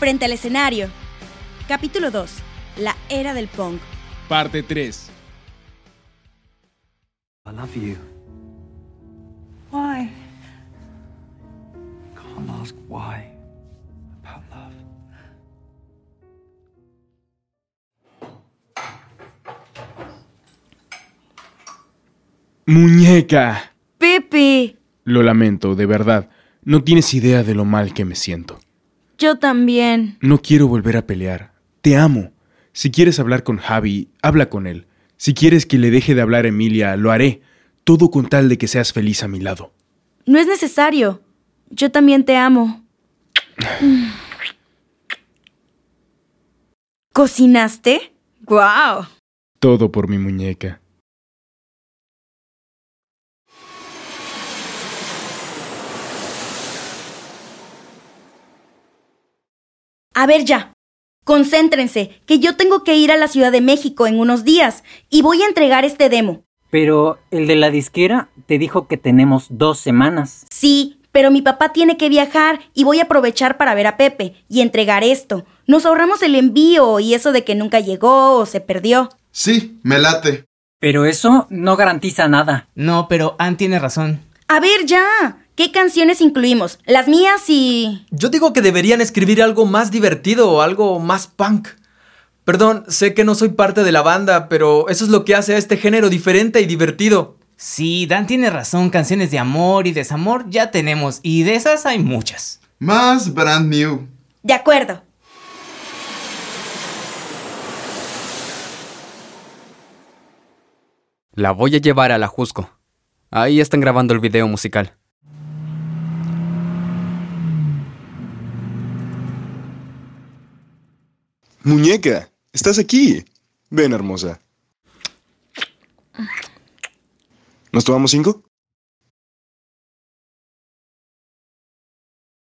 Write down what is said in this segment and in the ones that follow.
Frente al escenario. Capítulo 2. La era del punk. Parte 3. I love you. Why? Can't ask why. About love. Muñeca. Pepe. Lo lamento, de verdad. No tienes idea de lo mal que me siento. Yo también. No quiero volver a pelear. Te amo. Si quieres hablar con Javi, habla con él. Si quieres que le deje de hablar a Emilia, lo haré. Todo con tal de que seas feliz a mi lado. No es necesario. Yo también te amo. ¿Cocinaste? ¡Guau! Todo por mi muñeca. A ver ya. Concéntrense, que yo tengo que ir a la Ciudad de México en unos días y voy a entregar este demo. Pero el de la disquera te dijo que tenemos dos semanas. Sí, pero mi papá tiene que viajar y voy a aprovechar para ver a Pepe y entregar esto. Nos ahorramos el envío y eso de que nunca llegó o se perdió. Sí, me late. Pero eso no garantiza nada. No, pero Ann tiene razón. A ver ya. ¿Qué canciones incluimos? Las mías y... Yo digo que deberían escribir algo más divertido o algo más punk. Perdón, sé que no soy parte de la banda, pero eso es lo que hace a este género diferente y divertido. Sí, Dan tiene razón, canciones de amor y desamor ya tenemos, y de esas hay muchas. Más brand new. De acuerdo. La voy a llevar a la Jusco. Ahí están grabando el video musical. Muñeca, estás aquí. Ven, hermosa. ¿Nos tomamos cinco?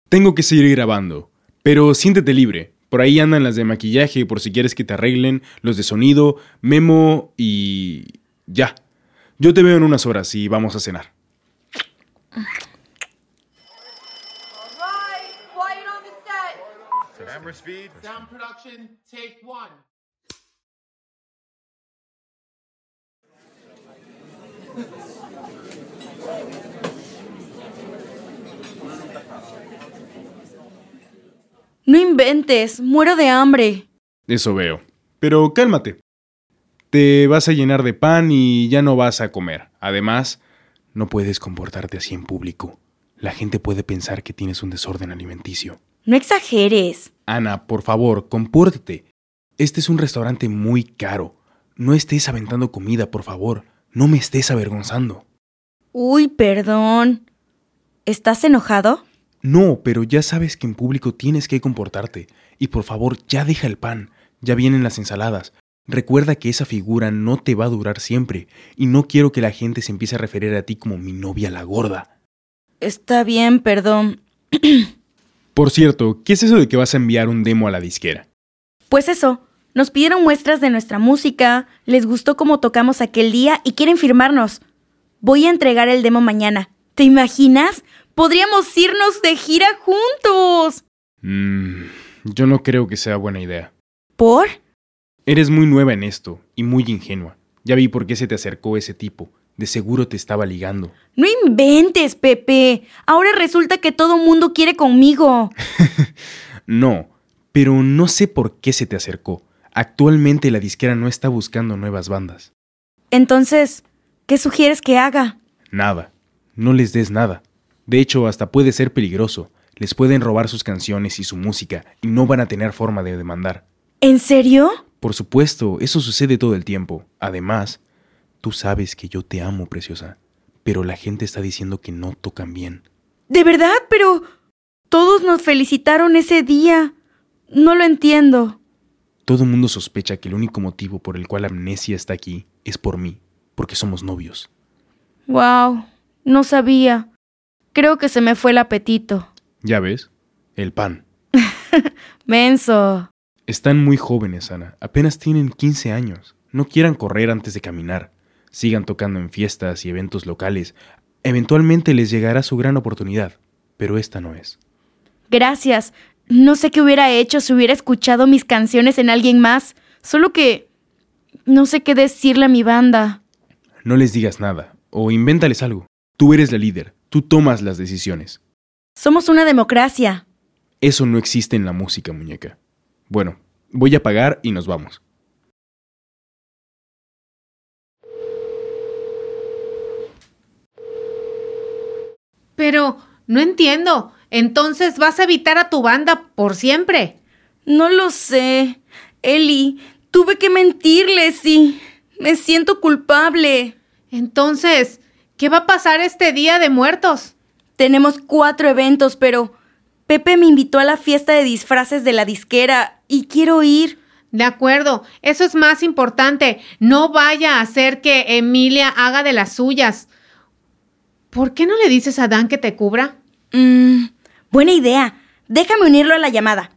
Tengo que seguir grabando, pero siéntete libre. Por ahí andan las de maquillaje por si quieres que te arreglen, los de sonido, memo y... ya. Yo te veo en unas horas y vamos a cenar. Camera speed. Sound production, take one. No inventes, muero de hambre. Eso veo. Pero cálmate. Te vas a llenar de pan y ya no vas a comer. Además, no puedes comportarte así en público. La gente puede pensar que tienes un desorden alimenticio. No exageres. Ana, por favor, compórtate. Este es un restaurante muy caro. No estés aventando comida, por favor. No me estés avergonzando. Uy, perdón. ¿Estás enojado? No, pero ya sabes que en público tienes que comportarte. Y por favor, ya deja el pan. Ya vienen las ensaladas. Recuerda que esa figura no te va a durar siempre. Y no quiero que la gente se empiece a referir a ti como mi novia la gorda. Está bien, perdón. Por cierto, ¿qué es eso de que vas a enviar un demo a la disquera? Pues eso, nos pidieron muestras de nuestra música, les gustó cómo tocamos aquel día y quieren firmarnos. Voy a entregar el demo mañana. ¿Te imaginas? Podríamos irnos de gira juntos. Mmm, yo no creo que sea buena idea. ¿Por? Eres muy nueva en esto y muy ingenua. Ya vi por qué se te acercó ese tipo. De seguro te estaba ligando. No inventes, Pepe. Ahora resulta que todo mundo quiere conmigo. no, pero no sé por qué se te acercó. Actualmente la disquera no está buscando nuevas bandas. Entonces, ¿qué sugieres que haga? Nada. No les des nada. De hecho, hasta puede ser peligroso. Les pueden robar sus canciones y su música y no van a tener forma de demandar. ¿En serio? Por supuesto, eso sucede todo el tiempo. Además, tú sabes que yo te amo, preciosa. Pero la gente está diciendo que no tocan bien. ¿De verdad? Pero... Todos nos felicitaron ese día. No lo entiendo. Todo el mundo sospecha que el único motivo por el cual Amnesia está aquí es por mí, porque somos novios. Wow, no sabía. Creo que se me fue el apetito. ¿Ya ves? El pan. Menso. Están muy jóvenes, Ana. Apenas tienen 15 años. No quieran correr antes de caminar. Sigan tocando en fiestas y eventos locales. Eventualmente les llegará su gran oportunidad, pero esta no es. Gracias. No sé qué hubiera hecho si hubiera escuchado mis canciones en alguien más. Solo que no sé qué decirle a mi banda. No les digas nada, o invéntales algo. Tú eres la líder, tú tomas las decisiones. Somos una democracia. Eso no existe en la música, muñeca. Bueno, voy a pagar y nos vamos. Pero, no entiendo. Entonces vas a evitar a tu banda por siempre. No lo sé. Eli, tuve que mentirles y me siento culpable. Entonces, ¿qué va a pasar este día de muertos? Tenemos cuatro eventos, pero Pepe me invitó a la fiesta de disfraces de la disquera y quiero ir. De acuerdo, eso es más importante. No vaya a hacer que Emilia haga de las suyas. ¿Por qué no le dices a Dan que te cubra? Mm, buena idea. Déjame unirlo a la llamada.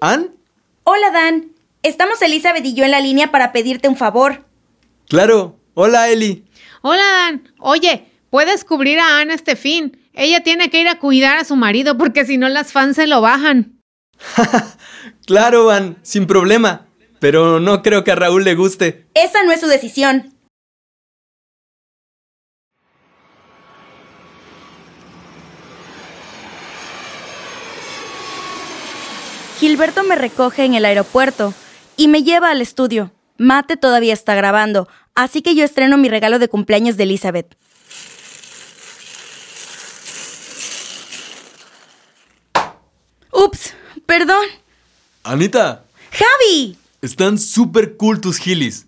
¿Ann? Hola, Dan. Estamos Elizabeth y yo en la línea para pedirte un favor. Claro. Hola, Eli. Hola, Dan. Oye, puedes cubrir a Ann este fin. Ella tiene que ir a cuidar a su marido porque si no las fans se lo bajan. claro, Ann, sin problema. Pero no creo que a Raúl le guste. Esa no es su decisión. Gilberto me recoge en el aeropuerto y me lleva al estudio. Mate todavía está grabando, así que yo estreno mi regalo de cumpleaños de Elizabeth. Ups, perdón. Anita. Javi. Están súper cool tus gilis.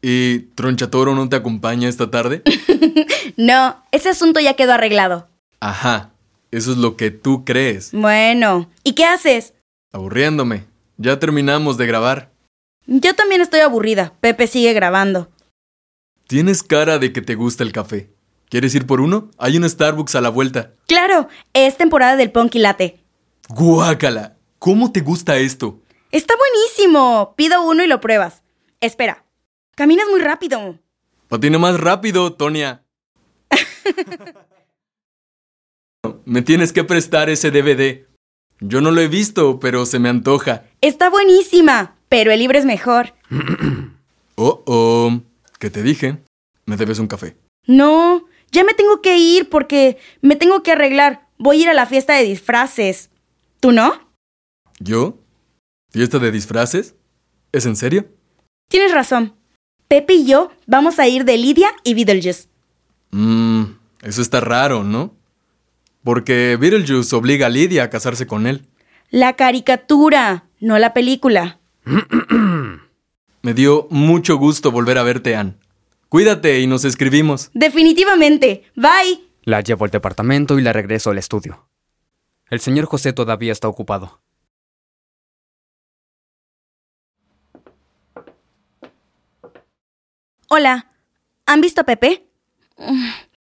¿Y Tronchatoro no te acompaña esta tarde? no, ese asunto ya quedó arreglado. Ajá, eso es lo que tú crees. Bueno, ¿y qué haces? Aburriéndome. Ya terminamos de grabar. Yo también estoy aburrida. Pepe sigue grabando. Tienes cara de que te gusta el café. ¿Quieres ir por uno? Hay un Starbucks a la vuelta. Claro, es temporada del Punky Latte. Guácala. ¿Cómo te gusta esto? Está buenísimo. Pido uno y lo pruebas. Espera. Caminas muy rápido. Patina más rápido, Tonia. me tienes que prestar ese DVD. Yo no lo he visto, pero se me antoja. Está buenísima, pero el libro es mejor. oh, oh. ¿Qué te dije? Me debes un café. No, ya me tengo que ir porque me tengo que arreglar. Voy a ir a la fiesta de disfraces. ¿Tú no? ¿Yo? ¿Fiesta de disfraces? ¿Es en serio? Tienes razón. Pepe y yo vamos a ir de Lidia y Beetlejuice. Mmm, eso está raro, ¿no? Porque Beetlejuice obliga a Lidia a casarse con él. La caricatura, no la película. Me dio mucho gusto volver a verte, Ann. Cuídate y nos escribimos. Definitivamente. Bye. La llevo al departamento y la regreso al estudio. El señor José todavía está ocupado. Hola. ¿Han visto a Pepe?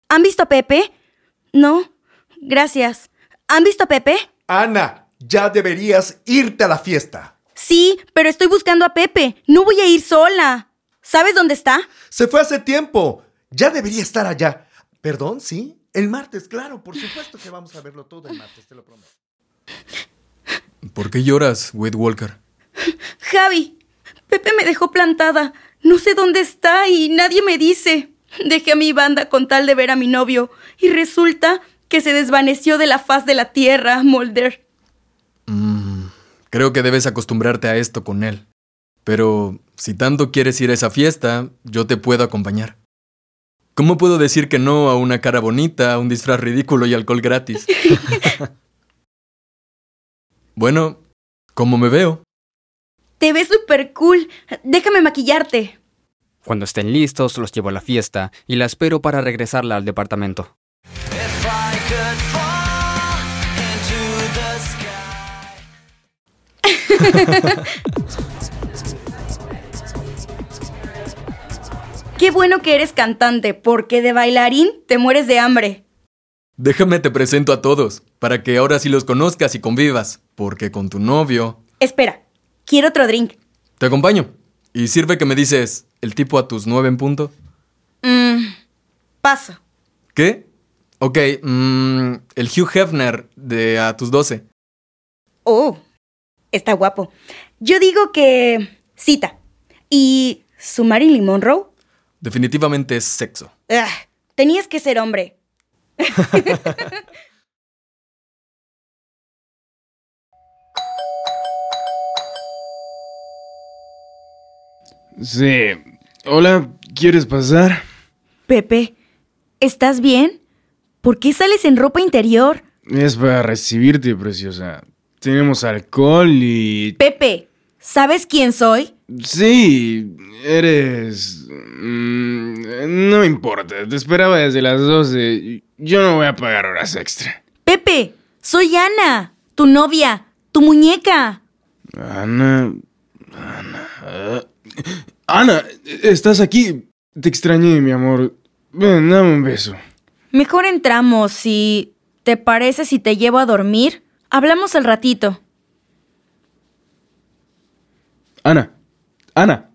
¿Han visto a Pepe? No. Gracias. ¿Han visto a Pepe? Ana, ya deberías irte a la fiesta. Sí, pero estoy buscando a Pepe. No voy a ir sola. ¿Sabes dónde está? Se fue hace tiempo. Ya debería estar allá. Perdón, sí. El martes, claro, por supuesto que vamos a verlo todo el martes, te lo prometo. ¿Por qué lloras, Wade Walker? Javi, Pepe me dejó plantada. No sé dónde está y nadie me dice. Dejé a mi banda con tal de ver a mi novio y resulta que se desvaneció de la faz de la tierra, Mulder. Mm, creo que debes acostumbrarte a esto con él. Pero si tanto quieres ir a esa fiesta, yo te puedo acompañar. ¿Cómo puedo decir que no a una cara bonita, un disfraz ridículo y alcohol gratis? bueno, ¿cómo me veo? Te ves súper cool. Déjame maquillarte. Cuando estén listos, los llevo a la fiesta y la espero para regresarla al departamento. Qué bueno que eres cantante, porque de bailarín te mueres de hambre. Déjame te presento a todos, para que ahora sí los conozcas y convivas, porque con tu novio... Espera, quiero otro drink. Te acompaño. Y sirve que me dices, ¿el tipo a tus nueve en punto? Mmm, paso. ¿Qué? Ok, mm, el Hugh Hefner de A tus 12. Oh, está guapo. Yo digo que cita. ¿Y su Marilyn Monroe? Definitivamente es sexo. Ah, tenías que ser hombre. Sí. Hola, ¿quieres pasar? Pepe, ¿estás bien? ¿Por qué sales en ropa interior? Es para recibirte, preciosa. Tenemos alcohol y... Pepe, ¿sabes quién soy? Sí, eres... mm, no importa, te esperaba desde las 12. Yo no voy a pagar horas extra. Pepe, soy Ana, tu novia, tu muñeca. Ana... Ana... Ana, estás aquí. Te extrañé, mi amor. Ven, dame un beso. Mejor entramos si... ¿Te parece si te llevo a dormir? Hablamos al ratito. Ana, Ana,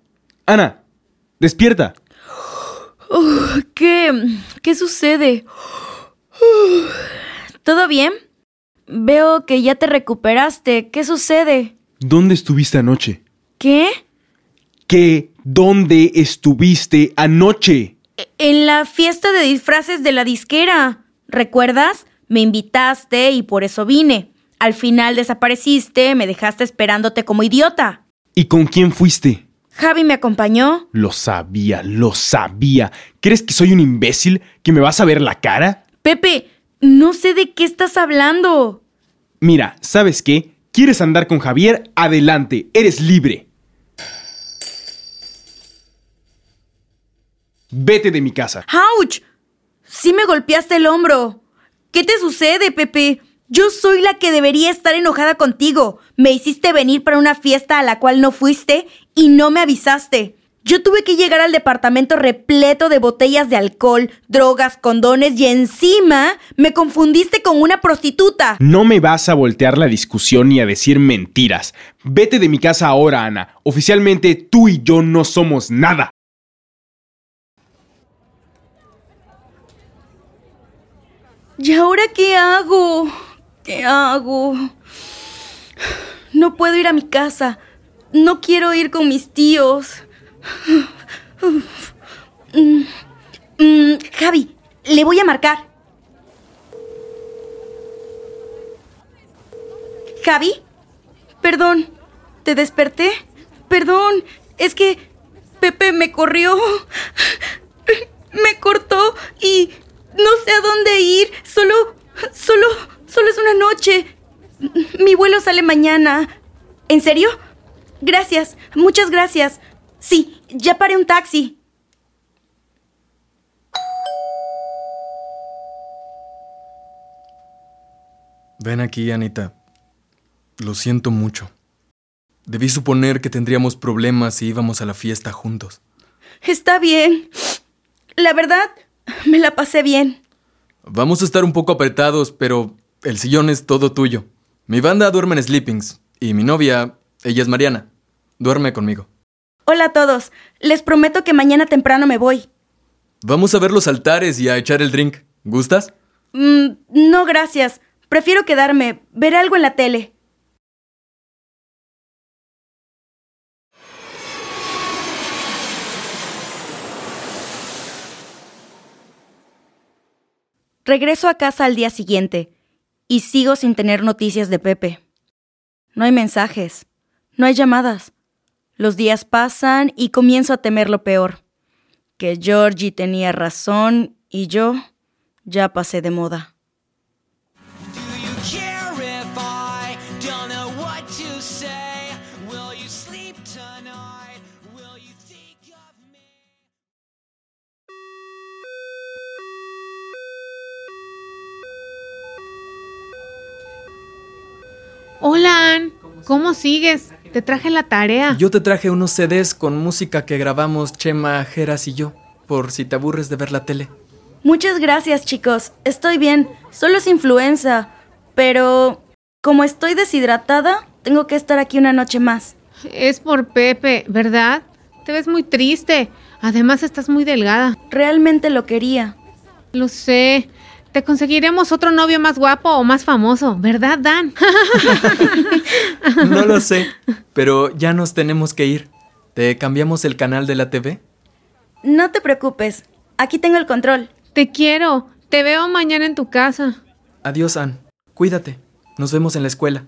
Ana, despierta. Uh, ¿Qué? ¿Qué sucede? Uh, ¿Todo bien? Veo que ya te recuperaste. ¿Qué sucede? ¿Dónde estuviste anoche? ¿Qué? ¿Qué? ¿Dónde estuviste anoche? En la fiesta de disfraces de la disquera. ¿Recuerdas? Me invitaste y por eso vine. Al final desapareciste, me dejaste esperándote como idiota. ¿Y con quién fuiste? Javi me acompañó. Lo sabía, lo sabía. ¿Crees que soy un imbécil? ¿Que me vas a ver la cara? Pepe, no sé de qué estás hablando. Mira, ¿sabes qué? ¿Quieres andar con Javier? Adelante, eres libre. Vete de mi casa. ¡Auch! Sí me golpeaste el hombro. ¿Qué te sucede, Pepe? Yo soy la que debería estar enojada contigo. Me hiciste venir para una fiesta a la cual no fuiste y no me avisaste. Yo tuve que llegar al departamento repleto de botellas de alcohol, drogas, condones y encima me confundiste con una prostituta. No me vas a voltear la discusión ni a decir mentiras. Vete de mi casa ahora, Ana. Oficialmente tú y yo no somos nada. ¿Y ahora qué hago? ¿Qué hago? No puedo ir a mi casa. No quiero ir con mis tíos. Mm, Javi, le voy a marcar. Javi, perdón, ¿te desperté? Perdón, es que Pepe me corrió. Me cortó y no sé a dónde ir. Solo, solo, solo es una noche. Mi vuelo sale mañana. ¿En serio? Gracias, muchas gracias. Sí, ya paré un taxi. Ven aquí, Anita. Lo siento mucho. Debí suponer que tendríamos problemas si íbamos a la fiesta juntos. Está bien. La verdad, me la pasé bien. Vamos a estar un poco apretados, pero el sillón es todo tuyo. Mi banda duerme en Sleepings y mi novia, ella es Mariana. Duerme conmigo. Hola a todos. Les prometo que mañana temprano me voy. Vamos a ver los altares y a echar el drink. ¿Gustas? Mm, no, gracias. Prefiero quedarme, ver algo en la tele. Regreso a casa al día siguiente y sigo sin tener noticias de Pepe. No hay mensajes, no hay llamadas. Los días pasan y comienzo a temer lo peor. Que Georgie tenía razón y yo ya pasé de moda. Hola, Ann. ¿Cómo sigues? Te traje la tarea. Yo te traje unos CDs con música que grabamos Chema, Geras y yo, por si te aburres de ver la tele. Muchas gracias, chicos. Estoy bien. Solo es influenza. Pero como estoy deshidratada, tengo que estar aquí una noche más. Es por Pepe, ¿verdad? Te ves muy triste. Además, estás muy delgada. Realmente lo quería. Lo sé. Te conseguiremos otro novio más guapo o más famoso, ¿verdad, Dan? No lo sé, pero ya nos tenemos que ir. ¿Te cambiamos el canal de la TV? No te preocupes. Aquí tengo el control. Te quiero. Te veo mañana en tu casa. Adiós, Ann. Cuídate. Nos vemos en la escuela.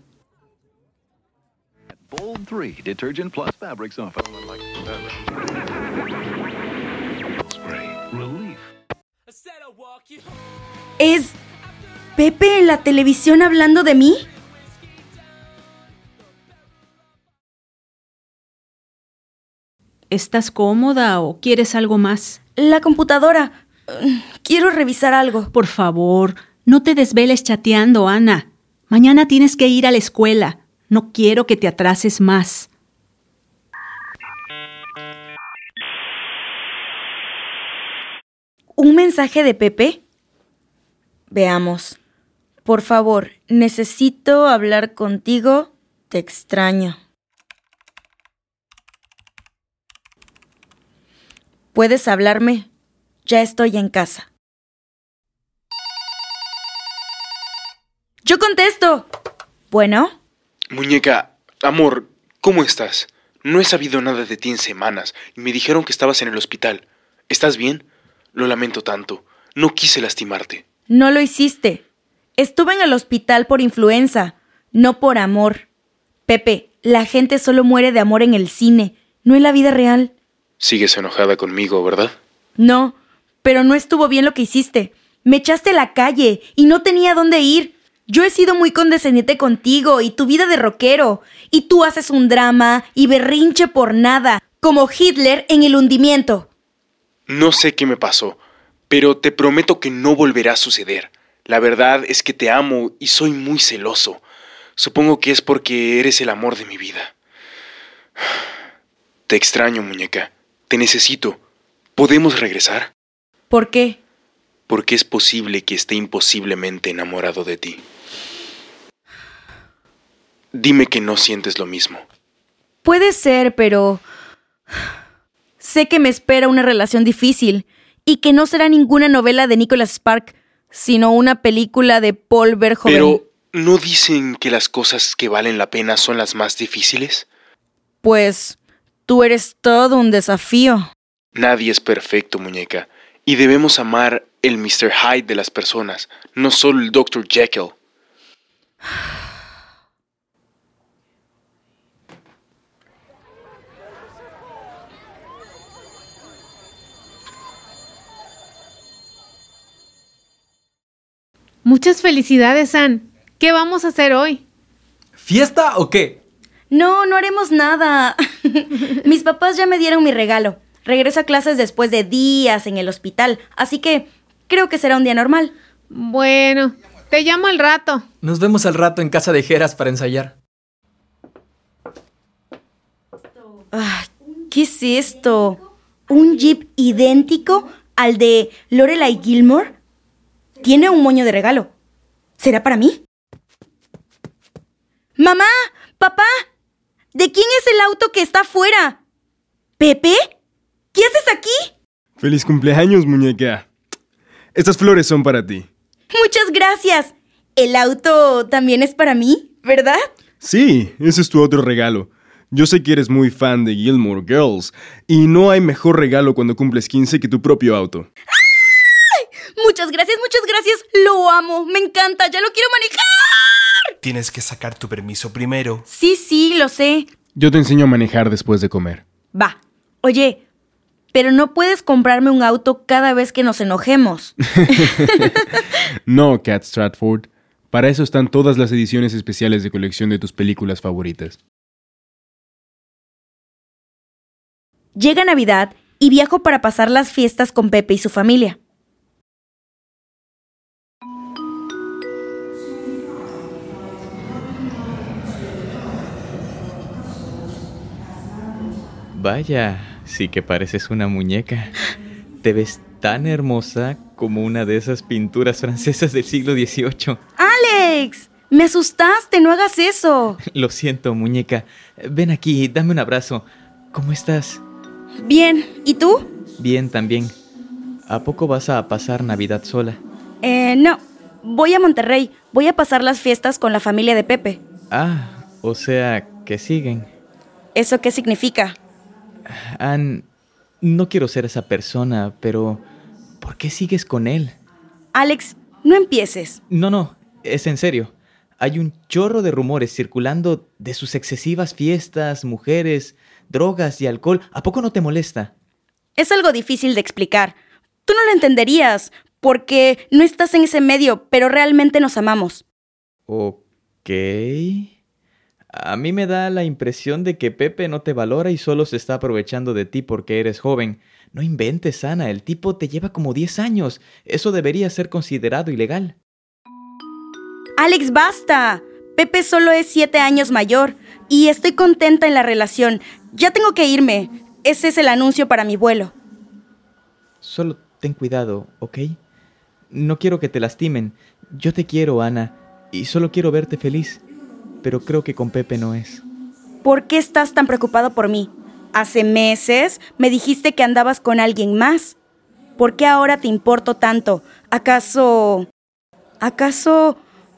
Bold 3 Detergent Plus Fabric Softener. Spray. Relief. ¿Es Pepe en la televisión hablando de mí? ¿Estás cómoda o quieres algo más? La computadora. Quiero revisar algo. Por favor, no te desveles chateando, Ana. Mañana tienes que ir a la escuela. No quiero que te atrases más. ¿Un mensaje de Pepe? Veamos. Por favor, necesito hablar contigo. Te extraño. ¿Puedes hablarme? Ya estoy en casa. Yo contesto. Bueno, Muñeca, amor, ¿cómo estás? No he sabido nada de ti en semanas y me dijeron que estabas en el hospital. ¿Estás bien? Lo lamento tanto. No quise lastimarte. No lo hiciste. Estuve en el hospital por influenza, no por amor. Pepe, la gente solo muere de amor en el cine, no en la vida real. Sigues enojada conmigo, ¿verdad? No, pero no estuvo bien lo que hiciste. Me echaste a la calle y no tenía dónde ir. Yo he sido muy condescendiente contigo y tu vida de rockero. Y tú haces un drama y berrinche por nada, como Hitler en el hundimiento. No sé qué me pasó, pero te prometo que no volverá a suceder. La verdad es que te amo y soy muy celoso. Supongo que es porque eres el amor de mi vida. Te extraño, muñeca. Te necesito. ¿Podemos regresar? ¿Por qué? Porque es posible que esté imposiblemente enamorado de ti. Dime que no sientes lo mismo. Puede ser, pero... Sé que me espera una relación difícil y que no será ninguna novela de Nicholas Spark, sino una película de Paul Verhoeven. Pero, ¿no dicen que las cosas que valen la pena son las más difíciles? Pues tú eres todo un desafío. Nadie es perfecto, muñeca, y debemos amar el Mr. Hyde de las personas, no solo el Dr. Jekyll. Muchas felicidades, Ann. ¿Qué vamos a hacer hoy? ¿Fiesta o qué? No, no haremos nada. Mis papás ya me dieron mi regalo. Regreso a clases después de días en el hospital, así que creo que será un día normal. Bueno, te llamo al rato. Nos vemos al rato en casa de Jeras para ensayar. Ah, ¿Qué es esto? ¿Un jeep idéntico al de Lorelai Gilmore? Tiene un moño de regalo. ¿Será para mí? ¡Mamá! ¡Papá! ¿De quién es el auto que está afuera? ¿Pepe? ¿Qué haces aquí? Feliz cumpleaños, muñeca. Estas flores son para ti. Muchas gracias. El auto también es para mí, ¿verdad? Sí, ese es tu otro regalo. Yo sé que eres muy fan de Gilmore Girls, y no hay mejor regalo cuando cumples 15 que tu propio auto. Muchas gracias, muchas gracias. Lo amo, me encanta, ya lo quiero manejar. Tienes que sacar tu permiso primero. Sí, sí, lo sé. Yo te enseño a manejar después de comer. Va. Oye, pero no puedes comprarme un auto cada vez que nos enojemos. no, Cat Stratford. Para eso están todas las ediciones especiales de colección de tus películas favoritas. Llega Navidad y viajo para pasar las fiestas con Pepe y su familia. Vaya, sí que pareces una muñeca. Te ves tan hermosa como una de esas pinturas francesas del siglo XVIII. ¡Alex! Me asustaste, no hagas eso. Lo siento, muñeca. Ven aquí, dame un abrazo. ¿Cómo estás? Bien, ¿y tú? Bien, también. ¿A poco vas a pasar Navidad sola? Eh, no. Voy a Monterrey. Voy a pasar las fiestas con la familia de Pepe. Ah, o sea, que siguen. ¿Eso qué significa? Ann, no quiero ser esa persona, pero ¿por qué sigues con él? Alex, no empieces. No, no, es en serio. Hay un chorro de rumores circulando de sus excesivas fiestas, mujeres, drogas y alcohol. ¿A poco no te molesta? Es algo difícil de explicar. Tú no lo entenderías, porque no estás en ese medio, pero realmente nos amamos. Ok. A mí me da la impresión de que Pepe no te valora y solo se está aprovechando de ti porque eres joven. No inventes, Ana, el tipo te lleva como 10 años. Eso debería ser considerado ilegal. Alex, basta. Pepe solo es 7 años mayor y estoy contenta en la relación. Ya tengo que irme. Ese es el anuncio para mi vuelo. Solo ten cuidado, ¿ok? No quiero que te lastimen. Yo te quiero, Ana, y solo quiero verte feliz pero creo que con Pepe no es. ¿Por qué estás tan preocupado por mí? Hace meses me dijiste que andabas con alguien más. ¿Por qué ahora te importo tanto? ¿Acaso... ¿Acaso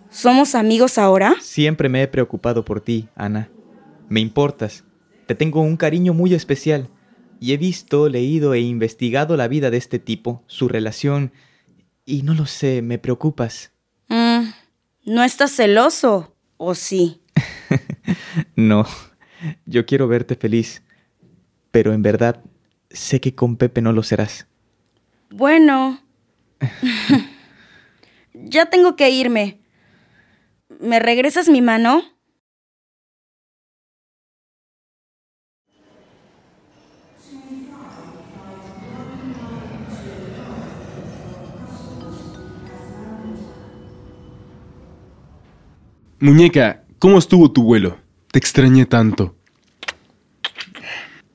somos amigos ahora? Siempre me he preocupado por ti, Ana. Me importas. Te tengo un cariño muy especial. Y he visto, leído e investigado la vida de este tipo, su relación. Y no lo sé, me preocupas. Mm, no estás celoso. ¿O sí? no, yo quiero verte feliz, pero en verdad sé que con Pepe no lo serás. Bueno, ya tengo que irme. ¿Me regresas mi mano? Muñeca, ¿cómo estuvo tu vuelo? Te extrañé tanto.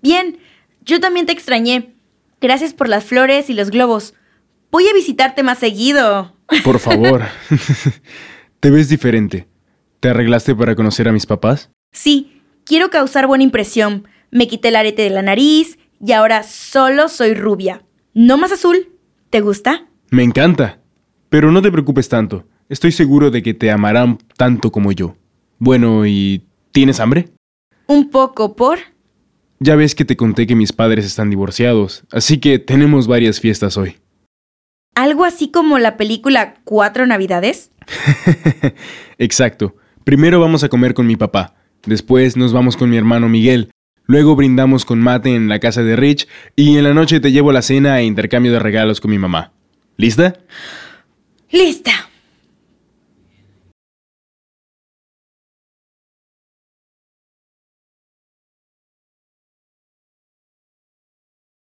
Bien, yo también te extrañé. Gracias por las flores y los globos. Voy a visitarte más seguido. Por favor. te ves diferente. ¿Te arreglaste para conocer a mis papás? Sí, quiero causar buena impresión. Me quité el arete de la nariz y ahora solo soy rubia. No más azul. ¿Te gusta? Me encanta. Pero no te preocupes tanto. Estoy seguro de que te amarán tanto como yo. Bueno, ¿y tienes hambre? Un poco, ¿por? Ya ves que te conté que mis padres están divorciados, así que tenemos varias fiestas hoy. ¿Algo así como la película Cuatro Navidades? Exacto. Primero vamos a comer con mi papá, después nos vamos con mi hermano Miguel, luego brindamos con mate en la casa de Rich y en la noche te llevo la cena e intercambio de regalos con mi mamá. ¿Lista? Lista.